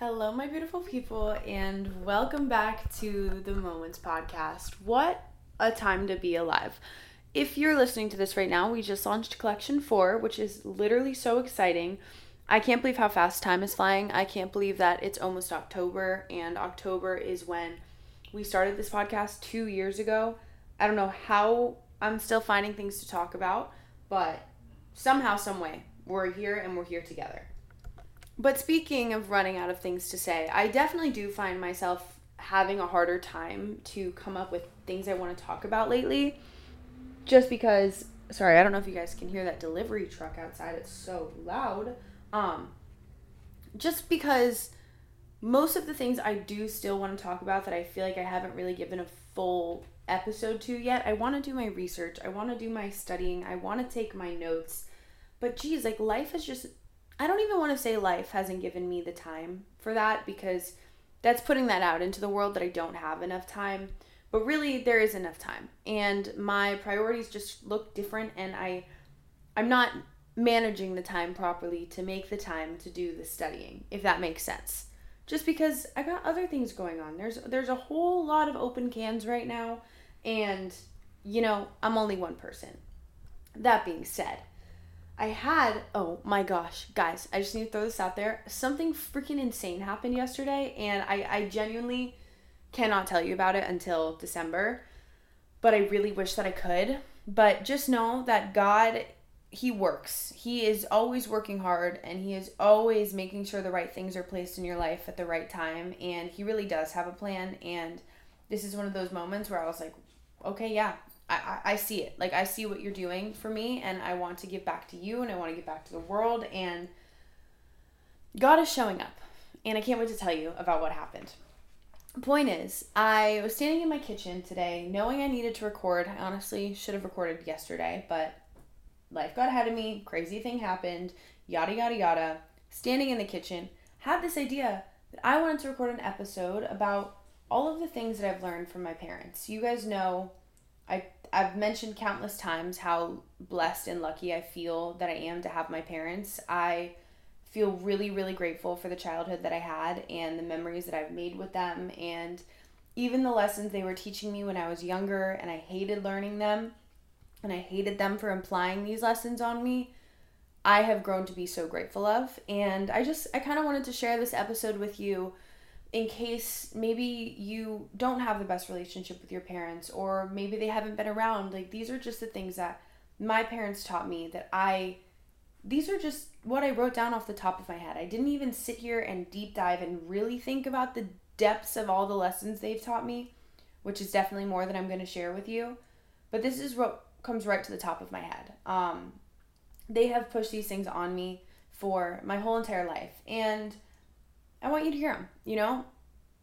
Hello, my beautiful people, and welcome back to the Moments Podcast. What a time to be alive. If you're listening to this right now, we just launched Collection 4, which is literally so exciting. I can't believe how fast time is flying. I can't believe that it's almost October, and October is when we started this podcast two years ago. I don't know how I'm still finding things to talk about, but somehow, some way, we're here and we're here together. But speaking of running out of things to say, I definitely do find myself having a harder time to come up with things I want to talk about lately. Just because, sorry, I don't know if you guys can hear that delivery truck outside. It's so loud. Um, just because most of the things I do still want to talk about that I feel like I haven't really given a full episode to yet. I want to do my research. I want to do my studying. I want to take my notes. But geez, like life has just I don't even want to say life hasn't given me the time for that because that's putting that out into the world that I don't have enough time. But really there is enough time. And my priorities just look different and I I'm not managing the time properly to make the time to do the studying, if that makes sense. Just because I got other things going on. There's there's a whole lot of open cans right now and you know, I'm only one person. That being said, I had, oh my gosh, guys, I just need to throw this out there. Something freaking insane happened yesterday, and I, I genuinely cannot tell you about it until December, but I really wish that I could. But just know that God, He works. He is always working hard, and He is always making sure the right things are placed in your life at the right time, and He really does have a plan. And this is one of those moments where I was like, okay, yeah, I, I see it. Like I see what you're doing for me and I want to give back to you and I want to give back to the world and God is showing up. And I can't wait to tell you about what happened. Point is, I was standing in my kitchen today knowing I needed to record. I honestly should have recorded yesterday, but life got ahead of me, crazy thing happened, yada yada yada. Standing in the kitchen, had this idea that I wanted to record an episode about all of the things that I've learned from my parents. You guys know I I've mentioned countless times how blessed and lucky I feel that I am to have my parents. I feel really really grateful for the childhood that I had and the memories that I've made with them and even the lessons they were teaching me when I was younger and I hated learning them and I hated them for implying these lessons on me. I have grown to be so grateful of and I just I kind of wanted to share this episode with you in case maybe you don't have the best relationship with your parents or maybe they haven't been around like these are just the things that my parents taught me that I these are just what I wrote down off the top of my head. I didn't even sit here and deep dive and really think about the depths of all the lessons they've taught me, which is definitely more than I'm going to share with you. But this is what comes right to the top of my head. Um, they have pushed these things on me for my whole entire life. And I want you to hear them. You know,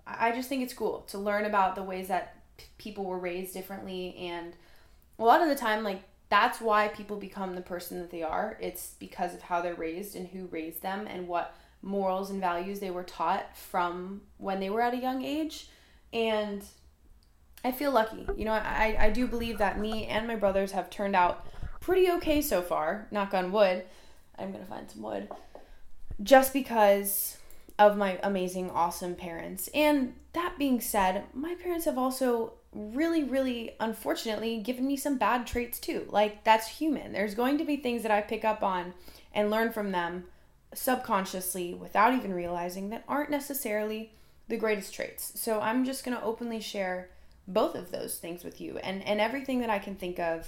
I just think it's cool to learn about the ways that p- people were raised differently, and a lot of the time, like that's why people become the person that they are. It's because of how they're raised and who raised them and what morals and values they were taught from when they were at a young age. And I feel lucky. You know, I, I do believe that me and my brothers have turned out pretty okay so far, knock on wood. I'm going to find some wood. Just because of my amazing, awesome parents. And that being said, my parents have also really, really unfortunately given me some bad traits too. Like, that's human. There's going to be things that I pick up on and learn from them subconsciously without even realizing that aren't necessarily the greatest traits. So, I'm just going to openly share both of those things with you and, and everything that I can think of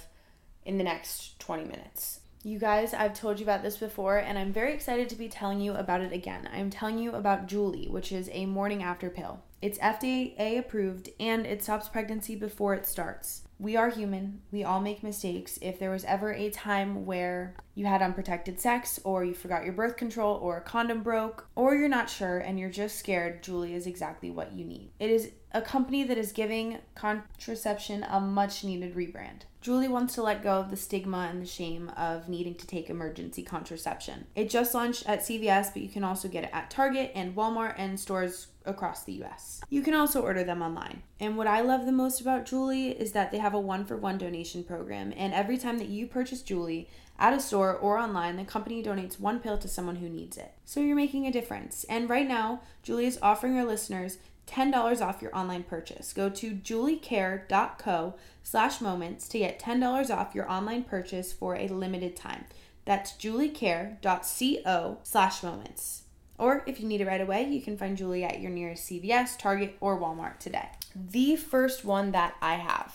in the next 20 minutes. You guys, I've told you about this before, and I'm very excited to be telling you about it again. I'm telling you about Julie, which is a morning after pill. It's FDA approved and it stops pregnancy before it starts. We are human. We all make mistakes. If there was ever a time where you had unprotected sex, or you forgot your birth control, or a condom broke, or you're not sure and you're just scared, Julie is exactly what you need. It is a company that is giving contraception a much needed rebrand. Julie wants to let go of the stigma and the shame of needing to take emergency contraception. It just launched at CVS, but you can also get it at Target and Walmart and stores across the US. You can also order them online. And what I love the most about Julie is that they have a one for one donation program. And every time that you purchase Julie at a store or online, the company donates one pill to someone who needs it. So you're making a difference. And right now, Julie is offering her listeners $10 off your online purchase. Go to juliecare.co slash moments to get $10 off your online purchase for a limited time. That's juliecare.co slash moments. Or if you need it right away, you can find Julie at your nearest CVS, Target, or Walmart today. The first one that I have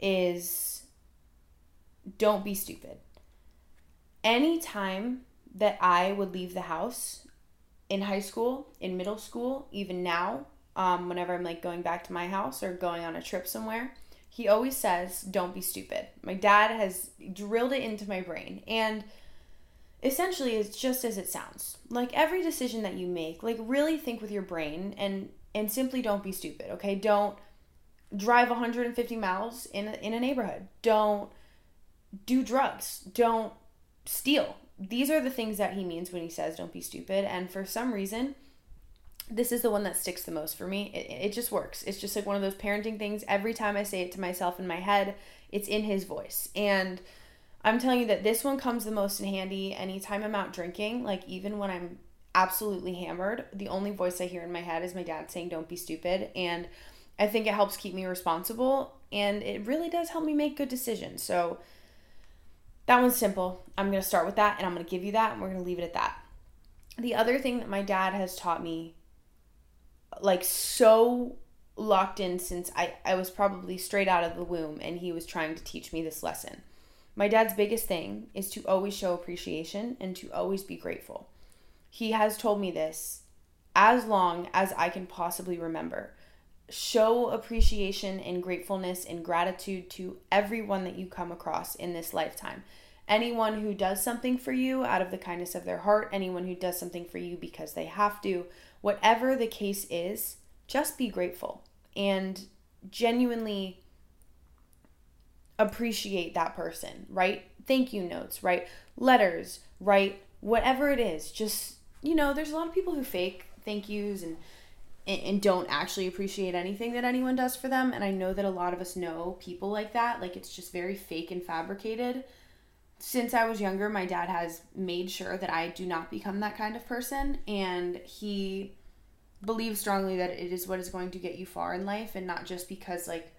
is don't be stupid. Anytime that I would leave the house in high school, in middle school, even now, um, whenever I'm like going back to my house or going on a trip somewhere, he always says, Don't be stupid. My dad has drilled it into my brain. And essentially, it's just as it sounds. Like every decision that you make, like really think with your brain and and simply don't be stupid, okay? Don't drive 150 miles in a, in a neighborhood. Don't do drugs. Don't steal. These are the things that he means when he says don't be stupid. And for some reason, this is the one that sticks the most for me. It, it just works. It's just like one of those parenting things. Every time I say it to myself in my head, it's in his voice. And I'm telling you that this one comes the most in handy anytime I'm out drinking. Like, even when I'm absolutely hammered, the only voice I hear in my head is my dad saying, Don't be stupid. And I think it helps keep me responsible and it really does help me make good decisions. So, that one's simple. I'm going to start with that and I'm going to give you that and we're going to leave it at that. The other thing that my dad has taught me like so locked in since I, I was probably straight out of the womb and he was trying to teach me this lesson. My dad's biggest thing is to always show appreciation and to always be grateful. He has told me this as long as I can possibly remember. Show appreciation and gratefulness and gratitude to everyone that you come across in this lifetime. Anyone who does something for you out of the kindness of their heart, anyone who does something for you because they have to, whatever the case is, just be grateful and genuinely appreciate that person, right? Thank you notes, right? Letters, right? Whatever it is, just, you know, there's a lot of people who fake thank yous and and don't actually appreciate anything that anyone does for them and I know that a lot of us know people like that, like it's just very fake and fabricated. Since I was younger, my dad has made sure that I do not become that kind of person and he believes strongly that it is what is going to get you far in life and not just because like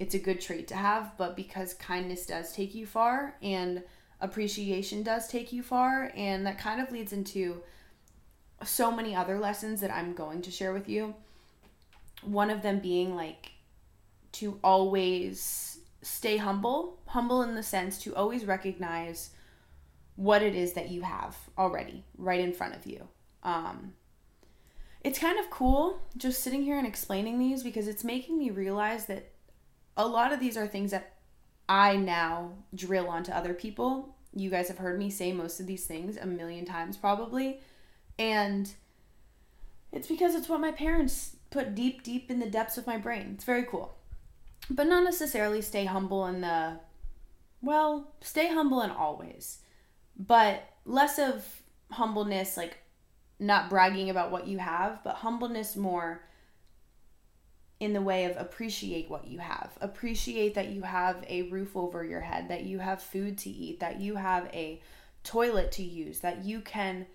it's a good trait to have, but because kindness does take you far and appreciation does take you far. And that kind of leads into so many other lessons that I'm going to share with you. One of them being like to always stay humble, humble in the sense to always recognize what it is that you have already right in front of you. Um, it's kind of cool just sitting here and explaining these because it's making me realize that a lot of these are things that I now drill onto other people. You guys have heard me say most of these things a million times probably. And it's because it's what my parents put deep, deep in the depths of my brain. It's very cool. But not necessarily stay humble in the, well, stay humble in always. But less of humbleness, like not bragging about what you have, but humbleness more in the way of appreciate what you have. Appreciate that you have a roof over your head, that you have food to eat, that you have a toilet to use, that you can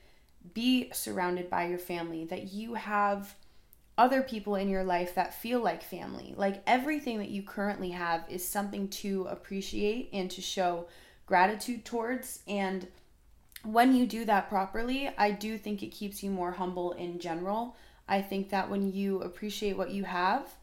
be surrounded by your family, that you have other people in your life that feel like family. Like everything that you currently have is something to appreciate and to show gratitude towards. And when you do that properly, I do think it keeps you more humble in general. I think that when you appreciate what you have,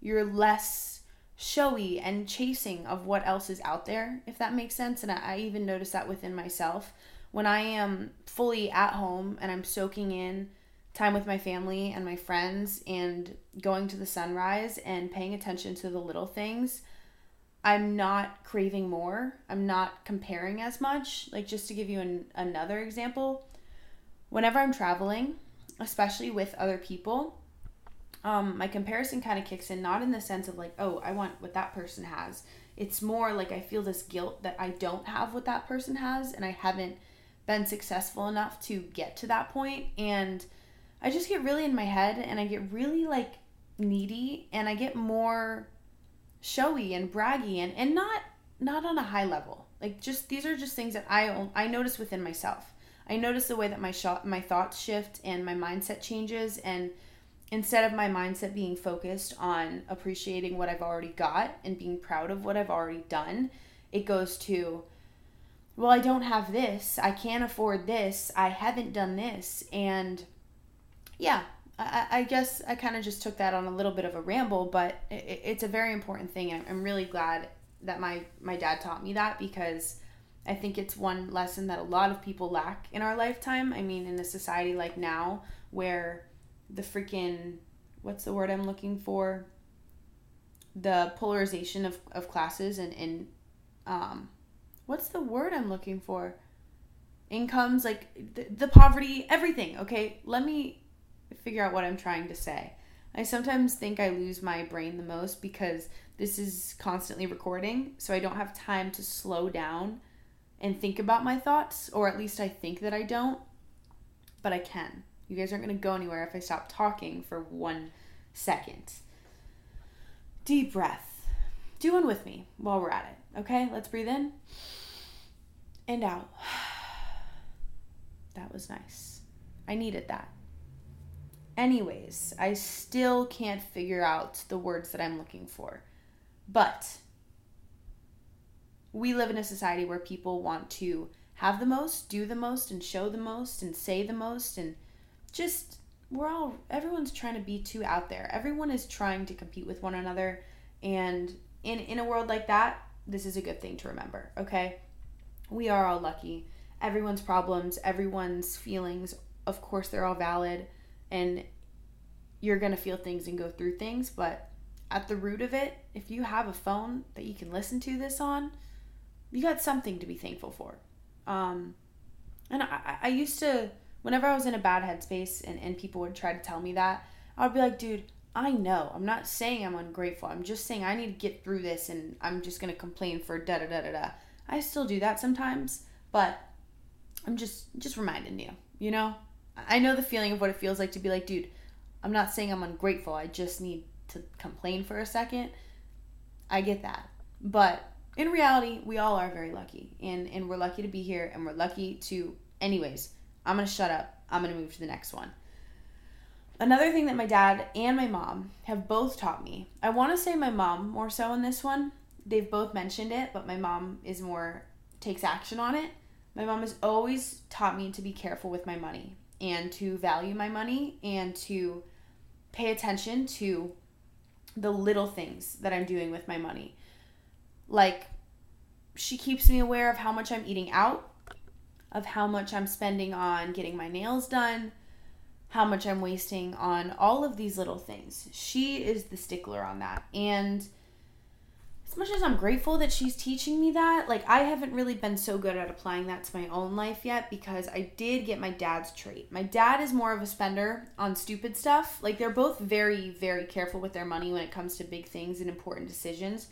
you're less showy and chasing of what else is out there, if that makes sense. And I, even notice that within myself. When I am fully at home and I'm soaking in time with my family and my friends and going to the sunrise and paying attention to the little things, I'm not craving more. I'm not comparing as much. Like, just to give you an, another example, whenever I'm traveling, especially with other people, um, my comparison kind of kicks in, not in the sense of like, oh, I want what that person has. It's more like I feel this guilt that I don't have what that person has and I haven't been successful enough to get to that. And I just get really in my head and I get really like needy and I get more showy and braggy and, and not not on a high level. Like just these are just things that I I notice within myself. I notice the way that my shot my thoughts shift and my mindset changes and instead of my mindset being focused on appreciating what I've already got and being proud of what I've already done, it goes to well, I don't have this. I can't afford this. I haven't done this. And yeah, I, I guess I kind of just took that on a little bit of a ramble, but it, it's a very important thing. And I'm really glad that my, my dad taught me that because I think it's one lesson that a lot of people lack in our lifetime. I mean, in a society like now where the freaking, what's the word I'm looking for? The polarization of, of classes and, and um, what's the word I'm looking for? Incomes, like the, poverty, everything. Okay, let me figure out what I'm trying to say. I sometimes think I lose my brain the most because this is constantly recording, so I don't have time to slow down and think about my thoughts, or at least I think that I don't, but I can. You guys aren't going to go anywhere if I stop talking for one second. Deep breath. Do one with me while we're at it, okay? Let's breathe in and out. That was nice. I needed that. Anyways, I still can't figure out the words that I'm looking for. But we live in a society where people want to have the most, do the most, and show the most, and say the most, and just, we're all, everyone's trying to be too out there. Everyone is trying to compete with one another. And in, in a world like that, this is a good thing to remember, okay? we are all lucky. Everyone's problems, everyone's feelings, of course, they're all valid. And you're going to feel things and go through things. But at the root of it, if you have a phone that you can listen to this on, you got something to be thankful for. Um, and I, I used to, whenever I was in a bad headspace and, and people would try to tell me that, I would be like, dude, I know. I'm not saying I'm ungrateful. I'm just saying I need to get through this and I'm just going to complain for da da da da da. I still do that sometimes, but I'm just just reminding you, you know? I know the feeling of what it feels like to be like, dude, I'm not saying I'm ungrateful. I just need to complain for a second. I get that. But in reality, we all are very lucky. And and we're lucky to be here and we're lucky to anyways, I'm going to shut up. I'm going to move to the next one. Another thing that my dad and my mom have both taught me. I want to say my mom more so in this one they've both mentioned it, but my mom is more takes action on it. My mom has always taught me to be careful with my money and to value my money and to pay attention to the little things that I'm doing with my money. Like she keeps me aware of how much I'm eating out, of how much I'm spending on getting my nails done, how much I'm wasting on all of these little things. She is the stickler on that. And as much as I'm grateful that she's teaching me that, like I haven't really been so good at applying that to my own life yet because I did get my dad's trait. My dad is more of a spender on stupid stuff. Like they're both very, very careful with their money when it comes to big things and important decisions.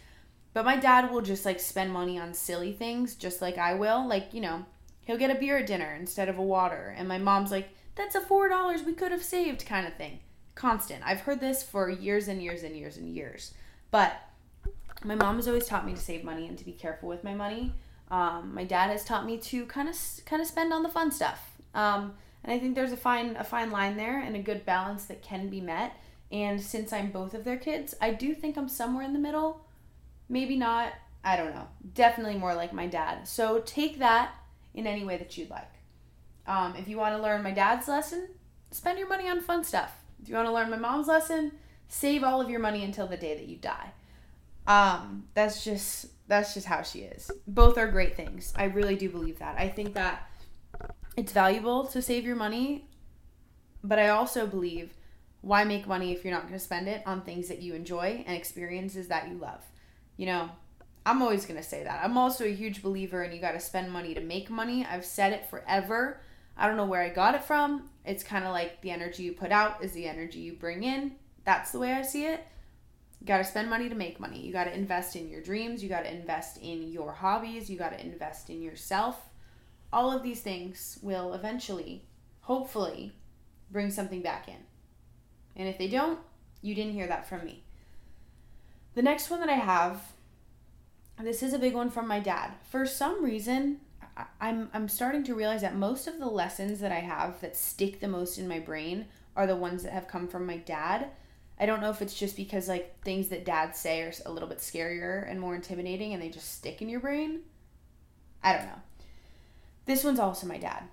But my dad will just like spend money on silly things just like I will. Like, you know, he'll get a beer at dinner instead of a water. And my mom's like, that's a $4 we could have saved kind of thing. Constant. I've heard this for years and years and years and years. But my mom has always taught me to save money and to be careful with my money. Um, my dad has taught me to kind of kind of spend on the fun stuff. Um, and I think there's a fine a fine line there and a good balance that can be met. And since I'm both of their kids, I do think I'm somewhere in the middle. Maybe not. I don't know. Definitely more like my dad. So take that in any way that you'd like. Um, if you want to learn my dad's lesson, spend your money on fun stuff. If you want to learn my mom's lesson, save all of your money until the day that you die. Um, that's just that's just how she is. Both are great things. I really do believe that. I think that it's valuable to save your money, but I also believe why make money if you're not going to spend it on things that you enjoy and experiences that you love. You know, I'm always going to say that. I'm also a huge believer in you got to spend money to make money. I've said it forever. I don't know where I got it from. It's kind of like the energy you put out is the energy you bring in. That's the way I see it. You got to spend money to make money. You got to invest in your dreams. You got to invest in your hobbies. You got to invest in yourself. All of these things will eventually, hopefully, bring something back in. And if they don't, you didn't hear that from me. The next one that I have, this is a big one from my dad. For some reason, I'm I'm starting to realize that most of the lessons that I have that stick the most in my brain are the ones that have come from my dad. I don't know if it's just because like things that dads say are a little bit scarier and more intimidating and they just stick in your brain. I don't know. This one's also my dad.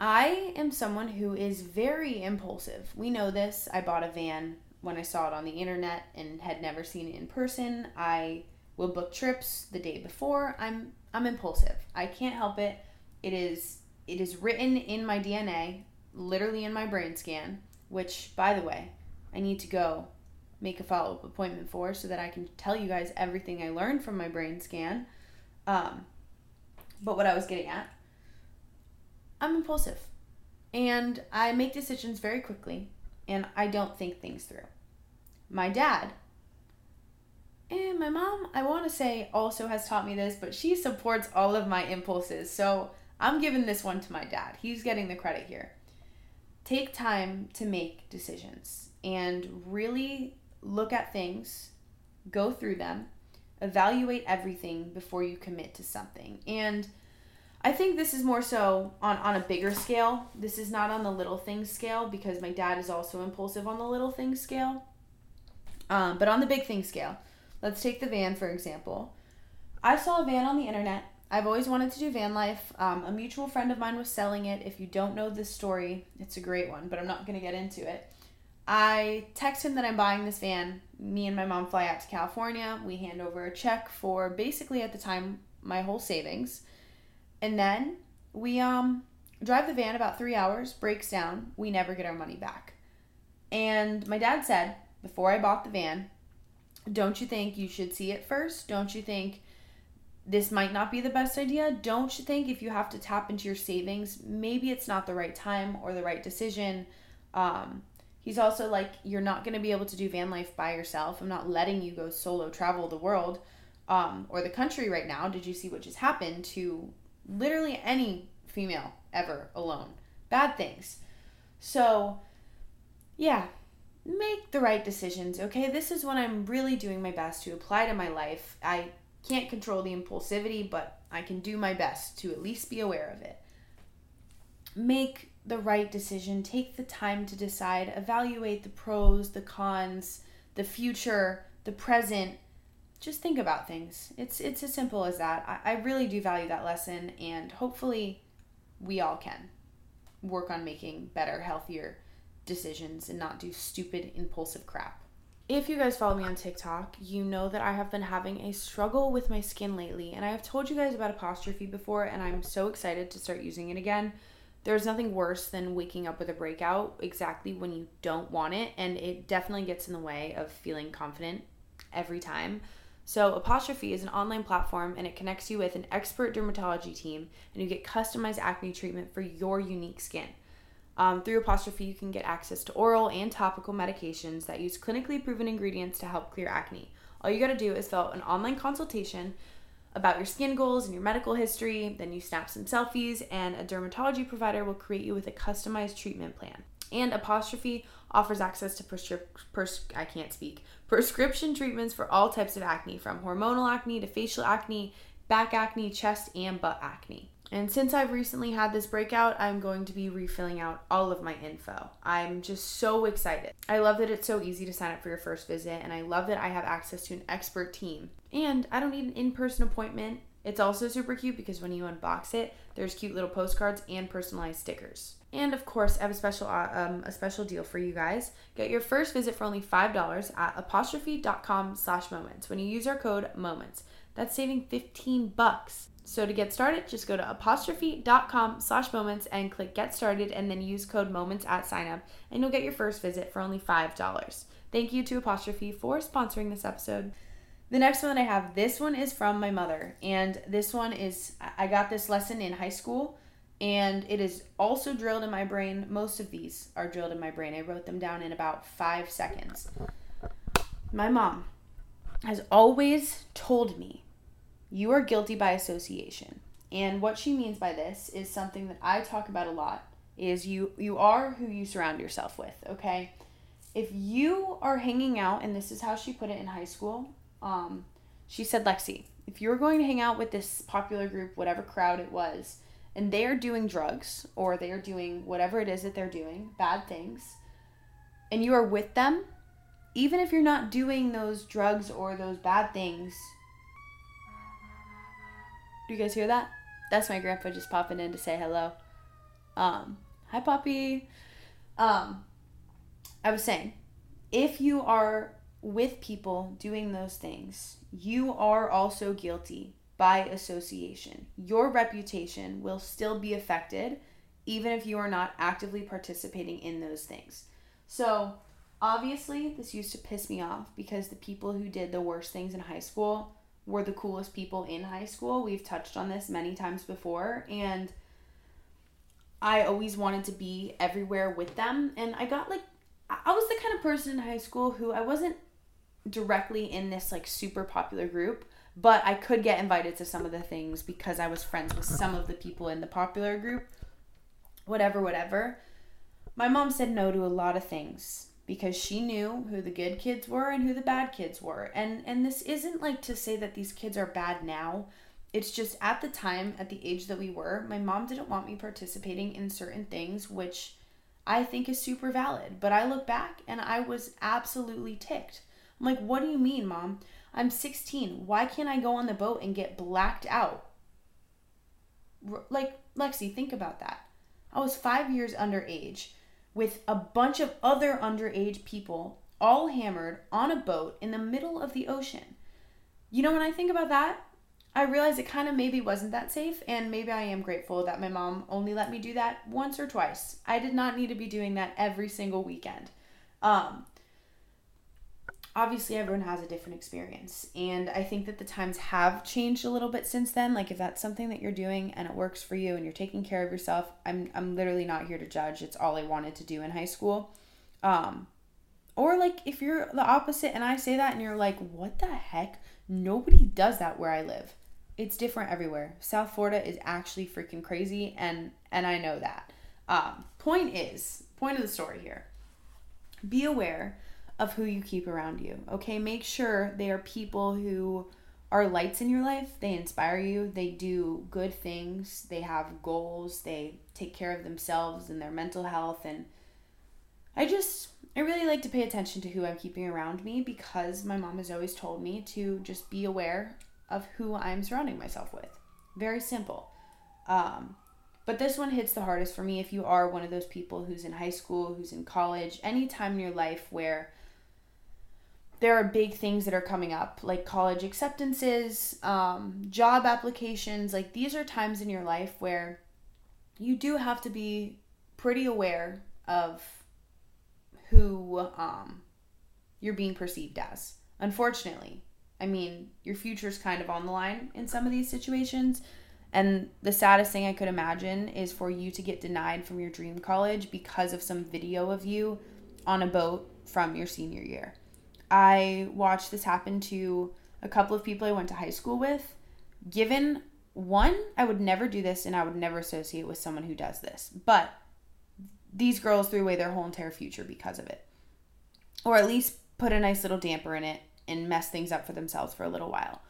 I am someone who is very impulsive. We know this. I bought a van when I saw it on the internet and had never seen it in person. I will book trips the day before. I'm I'm impulsive. I can't help it. It is it is written in my DNA, literally in my brain scan, which by the way, I need to go make a follow-up appointment for so that I can tell you guys everything I learned from my brain scan. Um, but what I was getting at, I'm impulsive. And I make decisions very quickly and I don't think things through. My dad and my mom, I want to say, also has taught me this, but she supports all of my impulses. So I'm giving this one to my dad. He's getting the credit here. Take time to make decisions and really look at things, go through them, evaluate everything before you commit to something. And I think this is more so on, on a bigger scale. This is not on the little things scale because my dad is also impulsive on the little things scale. Um, but on the big thing scale, let's take the van for example. I saw a van on the internet. I've always wanted to do van life. Um, a mutual friend of mine was selling it. If you don't know this story, it's a great one, but I'm not going to get into it. I text him that I'm buying this van. Me and my mom fly out to California. We hand over a check for basically at the time my whole savings. And then we um drive the van about 3 hours, breaks down. We never get our money back. And my dad said before I bought the van, don't you think you should see it first? Don't you think this might not be the best idea? Don't you think if you have to tap into your savings, maybe it's not the right time or the right decision? Um, He's also like, you're not going to be able to do van life by yourself. I'm not letting you go solo travel the world um, or the country right now. Did you see what just happened to literally any female ever alone? Bad things. So, yeah, make the right decisions, okay? This is when I'm really doing my best to apply to my life. I can't control the impulsivity, but I can do my best to at least be aware of it. Make the right decision, take the time to decide, evaluate the pros, the cons, the future, the present. Just think about things. It's it's as simple as that. I, I really do value that lesson and hopefully we all can work on making better, healthier decisions and not do stupid, impulsive crap. If you guys follow me on TikTok, you know that I have been having a struggle with my skin lately, and I have told you guys about apostrophe before, and I'm so excited to start using it again. There's nothing worse than waking up with a breakout exactly when you don't want it and it definitely gets in the way of feeling confident every time. So apostrophe is an online platform and it connects you with an expert dermatology team and you get customized acne treatment for your unique skin um, through apostrophe you can get access to oral and topical medications that use clinically proven ingredients to help clear acne all you got to do is fill out an online consultation about your skin goals and your medical history. Then you snap some selfies, and a dermatology provider will create you with a customized treatment plan. And Apostrophe offers access to prescrip- pers- I can't speak prescription treatments for all types of acne, from hormonal acne to facial acne, back acne, chest and butt acne. And since I've recently had this breakout, I'm going to be refilling out all of my info. I'm just so excited. I love that it's so easy to sign up for your first visit, and I love that I have access to an expert team. And I don't need an in person appointment. It's also super cute because when you unbox it, there's cute little postcards and personalized stickers. And of course, I have a special uh, um, a special deal for you guys. Get your first visit for only five dollars at apostrophe.com slash moments when you use our code moments. That's saving fifteen bucks. So to get started, just go to apostrophe.com slash moments and click get started and then use code moments at sign up and you'll get your first visit for only $5. Thank you to Apostrophe for sponsoring this episode. The next one that I have, this one is from my mother. And this one is, I got this lesson in high school and it is also drilled in my brain. Most of these are drilled in my brain. I wrote them down in about five seconds. My mom has always told me you are guilty by association. And what she means by this is something that I talk about a lot is you you are who you surround yourself with, okay? If you are hanging out and this is how she put it in high school, um she said Lexi, if you're going to hang out with this popular group, whatever crowd it was, and they are doing drugs or they are doing whatever it is that they're doing, bad things, and you are with them, even if you're not doing those drugs or those bad things, you guys hear that? That's my grandpa just popping in to say hello. Um, hi, Poppy. Um, I was saying, if you are with people doing those things, you are also guilty by association. Your reputation will still be affected even if you are not actively participating in those things. So, obviously, this used to piss me off because the people who did the worst things in high school were the coolest people in high school. We've touched on this many times before and I always wanted to be everywhere with them and I got like I was the kind of person in high school who I wasn't directly in this like super popular group, but I could get invited to some of the things because I was friends with some of the people in the popular group. Whatever, whatever. My mom said no to a lot of things because she knew who the good kids were and who the bad kids were. And and this isn't like to say that these kids are bad now. It's just at the time, at the age that we were, my mom didn't want me participating in certain things which I think is super valid. But I look back and I was absolutely ticked. I'm like, "What do you mean, mom? I'm 16. Why can't I go on the boat and get blacked out?" Like, Lexi, think about that. I was 5 years underage with a bunch of other underage people all hammered on a boat in the middle of the ocean. You know, when I think about that, I realize it kind of maybe wasn't that safe, and maybe I am grateful that my mom only let me do that once or twice. I did not need to be doing that every single weekend. Um, obviously everyone has a different experience. And i think that the times have changed a little bit since then. Like if that's something that you're doing and it works for you and you're taking care of yourself i'm i'm literally not here to judge. It's all i wanted to do in high school. Um or like if you're the opposite and i say that and you're like what the heck? Nobody does that where i live. It's different everywhere. South florida is actually freaking crazy and and i know that. Um point is point of the story here. Be aware of who you keep around you. Okay, make sure they are people who are lights in your life. They inspire you. They do good things. They have goals. They take care of themselves and their mental health. And I just, I really like to pay attention to who I'm keeping around me because my mom has always told me to just be aware of who I'm surrounding myself with. Very simple. Um, but this one hits the hardest for me if you are one of those people who's in high school, who's in college, any time in your life where there are big things that are coming up, like college acceptances, um, job applications. Like these are times in your life where you do have to be pretty aware of who um, you're being perceived as. Unfortunately, I mean, your future's kind of on the line in some of these situations. And the saddest thing I could imagine is for you to get denied from your dream college because of some video of you on a boat from your senior year. I watched this happen to a couple of people I went to high school with. Given one, I would never do this and I would never associate with someone who does this. But these girls threw away their whole entire future because of it. Or at least put a nice little damper in it and mess things up for themselves for a little while.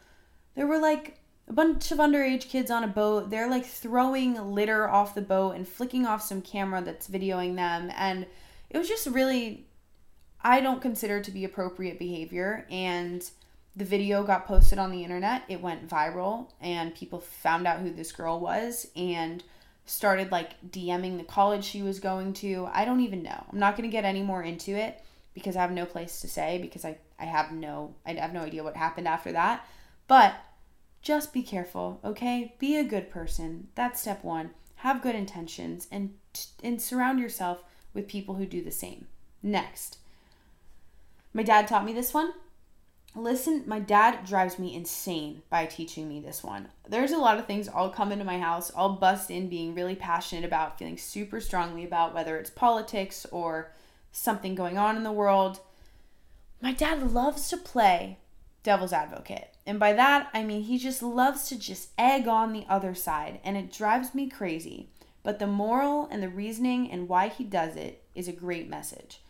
There were like a bunch of underage kids on a boat. They're like throwing litter off the boat and flicking off some camera that's videoing them. And it was just really I don't consider to be appropriate behavior. And the video got posted on the internet. It went viral, and people found out who this girl was and started like DMing the college she was going to. I don't even know. I'm not going to get any more into it because I have no place to say because I, I have no I have no idea what happened after that. But just be careful, okay? Be a good person. That's step 1. Have good intentions and and surround yourself with people who do the same. Next, my dad taught me this one. Listen, my dad drives me insane by teaching me this one. There's a lot of things I'll come into my house, I'll bust in being really passionate about, feeling super strongly about, whether it's politics or something going on in the world. My dad loves to play devil's advocate. And by that, I mean he just loves to just egg on the other side, and it drives me crazy but the moral and the reasoning and why he does it is a great message.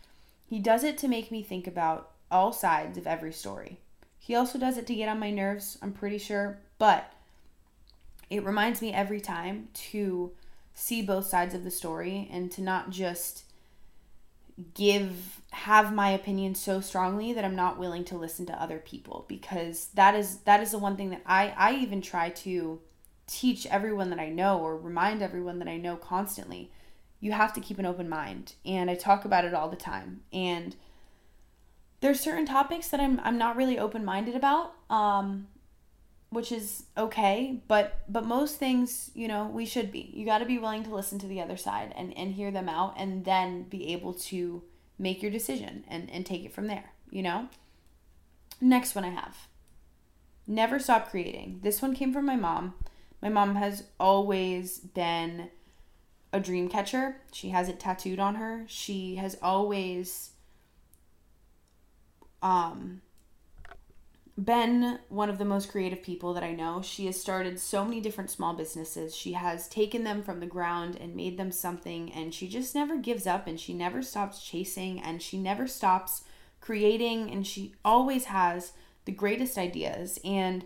He does it to make me think about all sides of every story. He also does it to get on my nerves, I'm pretty sure, but it reminds me every time to see both sides of the story and to not just give have my opinion so strongly that I'm not willing to listen to other people because that is that is the one thing that I I even try to teach everyone that I know or remind everyone that I know constantly. You have to keep an open mind. And I talk about it all the time. And there's certain topics that I'm I'm not really open-minded about. Um which is okay but but most things you know we should be. You got to be willing to listen to the other side and and hear them out and then be able to make your decision and and take it from there you know? Next one i have. Never stop creating. This one came from my mom. My mom has always been a dream catcher she has it tattooed on her she has always um been one of the most creative people that I know. She has started so many different small businesses. She has taken them from the ground and made them something, and she just never gives up and she never stops chasing and she never stops creating, and she always has the greatest ideas. And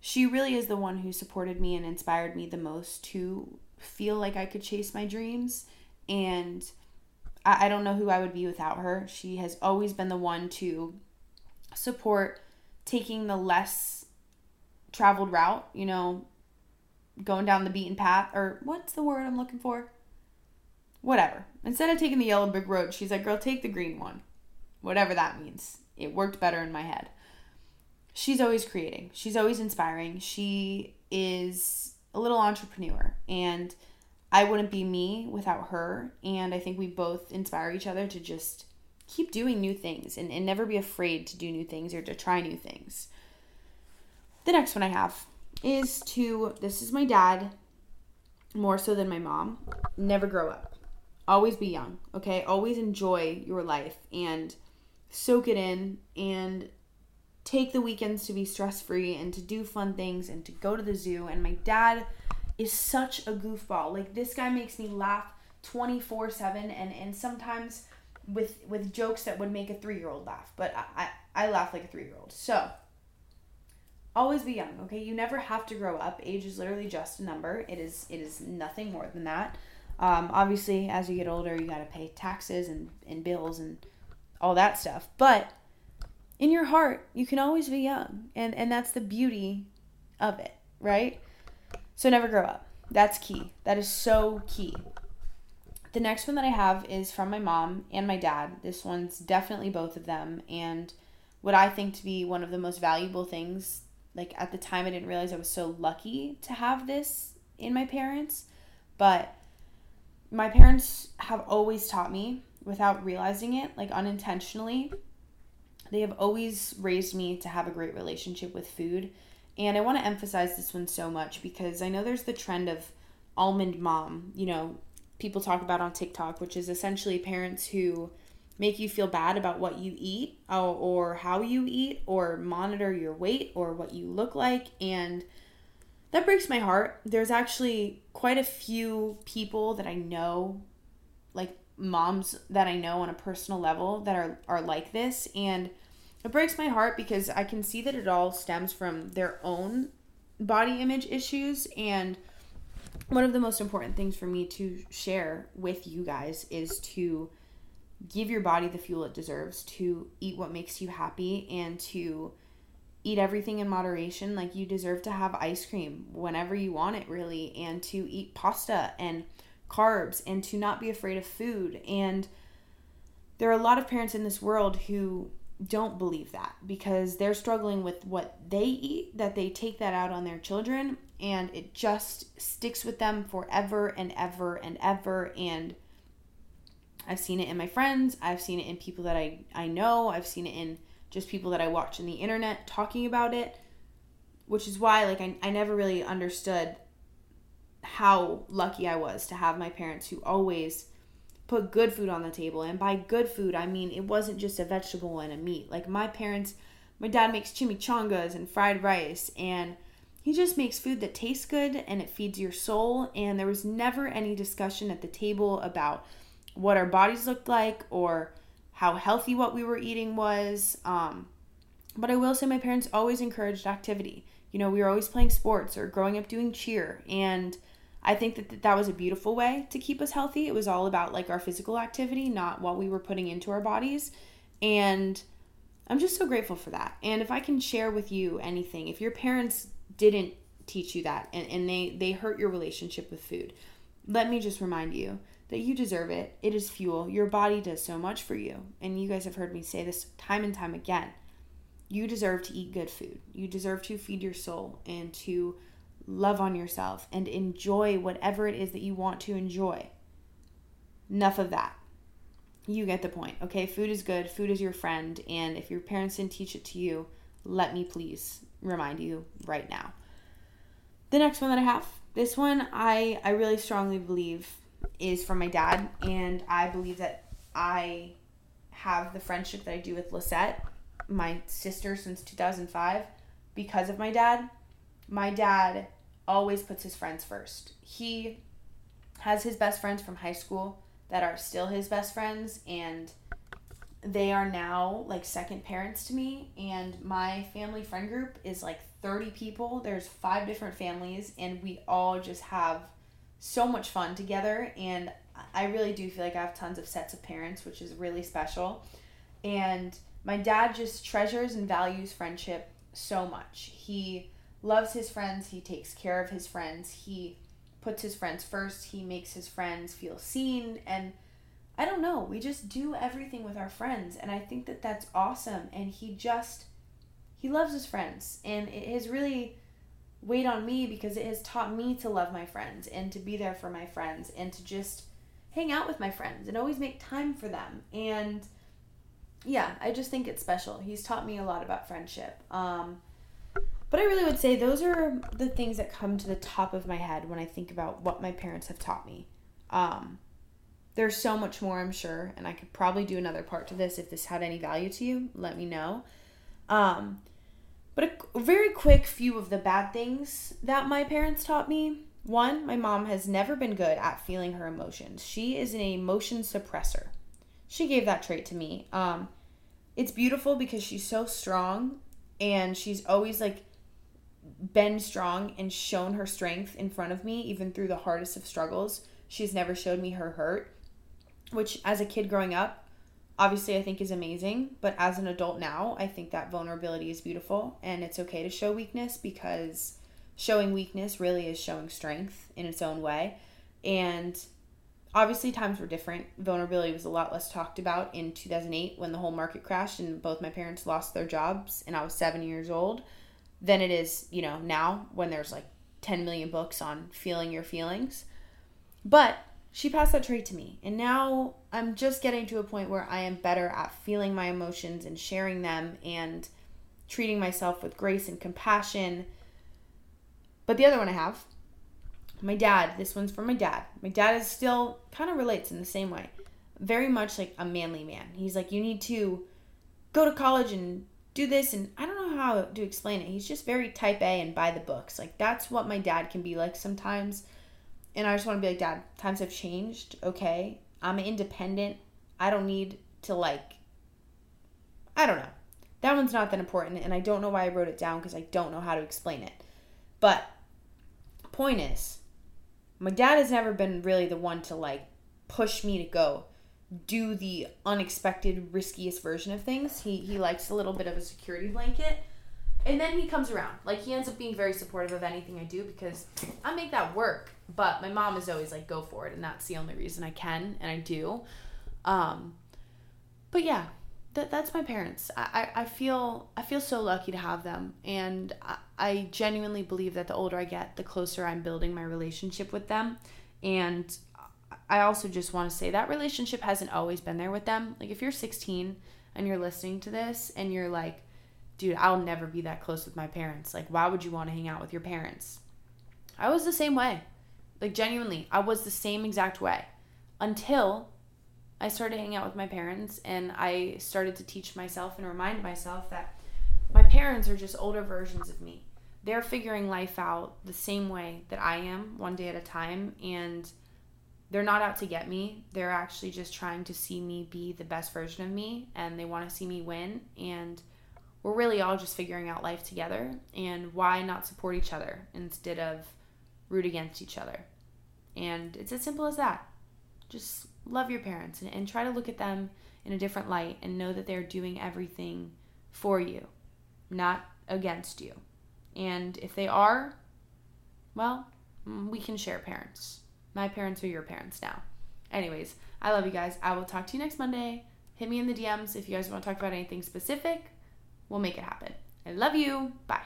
she really is the one who supported me and inspired me the most to feel like I could chase my dreams. And I, I don't know who I would be without her. She has always been the one to support taking the less traveled route, you know, going down the beaten path, or what's the word I'm looking for? Whatever. Instead of taking the yellow brick road, she's like, girl, take the green one. Whatever that means. It worked better in my head. She's always creating, she's always inspiring. She is a little entrepreneur, and I wouldn't be me without her. And I think we both inspire each other to just keep doing new things and, and never be afraid to do new things or to try new things. The next one I have is to this is my dad more so than my mom. Never grow up. Always be young, okay? Always enjoy your life and soak it in and take the weekends to be stress free and to do fun things and to go to the zoo. And my dad is such a goofball. Like this guy makes me laugh 24 7 and and sometimes with with jokes that would make a three year old laugh, but I, I, laugh like a three year old. So always be young, okay? You never have to grow up. Age is literally just a number. It is it is nothing more than that. Um, obviously, as you get older, you got to pay taxes and, and bills and all that stuff. But in your heart, you can always be young, and and that's the beauty of it, right? So never grow up. That's key. That is so key. The next one that I have is from my mom and my dad. This one's definitely both of them. And what I think to be one of the most valuable things, like at the time, I didn't realize I was so lucky to have this in my parents. But my parents have always taught me without realizing it, like unintentionally. They have always raised me to have a great relationship with food. And I want to emphasize this one so much because I know there's the trend of almond mom, you know, people talk about on TikTok, which is essentially parents who make you feel bad about what you eat or, or how you eat or monitor your weight or what you look like. And that breaks my heart. There's actually quite a few people that I know, like moms that I know on a personal level, that are, are like this. And it breaks my heart because I can see that it all stems from their own body image issues and one of the most important things for me to share with you guys is to give your body the fuel it deserves, to eat what makes you happy, and to eat everything in moderation. Like you deserve to have ice cream whenever you want it, really, and to eat pasta and carbs, and to not be afraid of food. And there are a lot of parents in this world who don't believe that because they're struggling with what they eat, that they take that out on their children, and it just sticks with them forever and ever and ever. And I've seen it in my friends, I've seen it in people that I, I know, I've seen it in just people that I watch in the internet talking about it, which is why, like, I, I never really understood how lucky I was to have my parents who always put good food on the table. And by good food, I mean it wasn't just a vegetable and a meat. Like my parents, my dad makes chimichangas and fried rice and he just makes food that tastes good and it feeds your soul. And there was never any discussion at the table about what our bodies looked like or how healthy what we were eating was. Um, but I will say my parents always encouraged activity. You know, we were always playing sports or growing up doing cheer. And I think that that was a beautiful way to keep us healthy. It was all about like our physical activity, not what we were putting into our bodies. And I'm just so grateful for that. And if I can share with you anything, if your parents didn't teach you that and, and they, they hurt your relationship with food, let me just remind you that you deserve it. It is fuel. Your body does so much for you. And you guys have heard me say this time and time again. You deserve to eat good food. You deserve to feed your soul and to love on yourself and enjoy whatever it is that you want to enjoy. Enough of that. You get the point. Okay, food is good. Food is your friend. And if your parents didn't teach it to you, let me please remind you right now. The next one that I have, this one I I really strongly believe is from my dad, and I believe that I have the friendship that I do with Lisette, my sister since 2005, because of my dad. My dad always puts his friends first. He has his best friends from high school that are still his best friends and they are now like second parents to me and my family friend group is like 30 people. There's five different families and we all just have so much fun together and i really do feel like i have tons of sets of parents which is really special. And my dad just treasures and values friendship so much. He loves his friends he takes care of his friends he puts his friends first. He makes his friends feel seen. And I don't know, we just do everything with our friends. And I think that that's awesome. And he just, he loves his friends. And it has really weighed on me because it has taught me to love my friends and to be there for my friends and to just hang out with my friends and always make time for them. And yeah, I just think it's special. He's taught me a lot about friendship. Um, but I really would say those are the things that come to the top of my head when I think about what my parents have taught me. Um, there's so much more, I'm sure, and I could probably do another part to this if this had any value to you. Let me know. Um, but a very quick few of the bad things that my parents taught me. One, my mom has never been good at feeling her emotions. She is an emotion suppressor. She gave that trait to me. Um, it's beautiful because she's so strong and she's always like been strong and shown her strength in front of me, even through the hardest of struggles. She's never showed me her hurt, which as a kid growing up, obviously I think is amazing. But as an adult now, I think that vulnerability is beautiful and it's okay to show weakness because showing weakness really is showing strength in its own way. And obviously times were different. Vulnerability was a lot less talked about in 2008 when the whole market crashed and both my parents lost their jobs and I was 7 years old than it is, you know, now when there's like 10 million books on feeling your feelings. But she passed that trait to me. And now I'm just getting to a point where I am better at feeling my emotions and sharing them and treating myself with grace and compassion. But the other one I have, my dad, this one's from my dad. My dad is still kind of relates in the same way. Very much like a manly man. He's like, you need to go to college and do this and I don't how to explain it. He's just very type A and by the books. Like that's what my dad can be like sometimes. And I just want to be like, Dad, times have changed. Okay. I'm independent. I don't need to like I don't know. That one's not that important and I don't know why I wrote it down because I don't know how to explain it. But point is, my dad has never been really the one to like push me to go do the unexpected, riskiest version of things. He he likes a little bit of a security blanket. And then he comes around. Like he ends up being very supportive of anything I do because I make that work. But my mom is always like, go for it, and that's the only reason I can and I do. Um but yeah, that that's my parents. I, I, I feel I feel so lucky to have them and I, I genuinely believe that the older I get, the closer I'm building my relationship with them. And I also just want to say that relationship hasn't always been there with them. Like if you're 16 and you're listening to this and you're like, dude, I'll never be that close with my parents. Like why would you want to hang out with your parents? I was the same way. Like genuinely, I was the same exact way until I started hanging out with my parents and I started to teach myself and remind myself that my parents are just older versions of me. they're figuring life out the same way that I am, one day at a time. And they're not out to get me. They're actually just trying to see me be the best version of me and they want to see me win. And we're really all just figuring out life together. And why not support each other instead of root against each other? And it's as simple as that. Just love your parents and, and try to look at them in a different light and know that they're doing everything for you, not against you. And if they are, well, mm, we can share parents. My parents are your parents now. Anyways, I love you guys. I will talk to you next Monday. Hit me in the DMs if you guys want to talk about anything specific. We'll make it happen. I love you. Bye.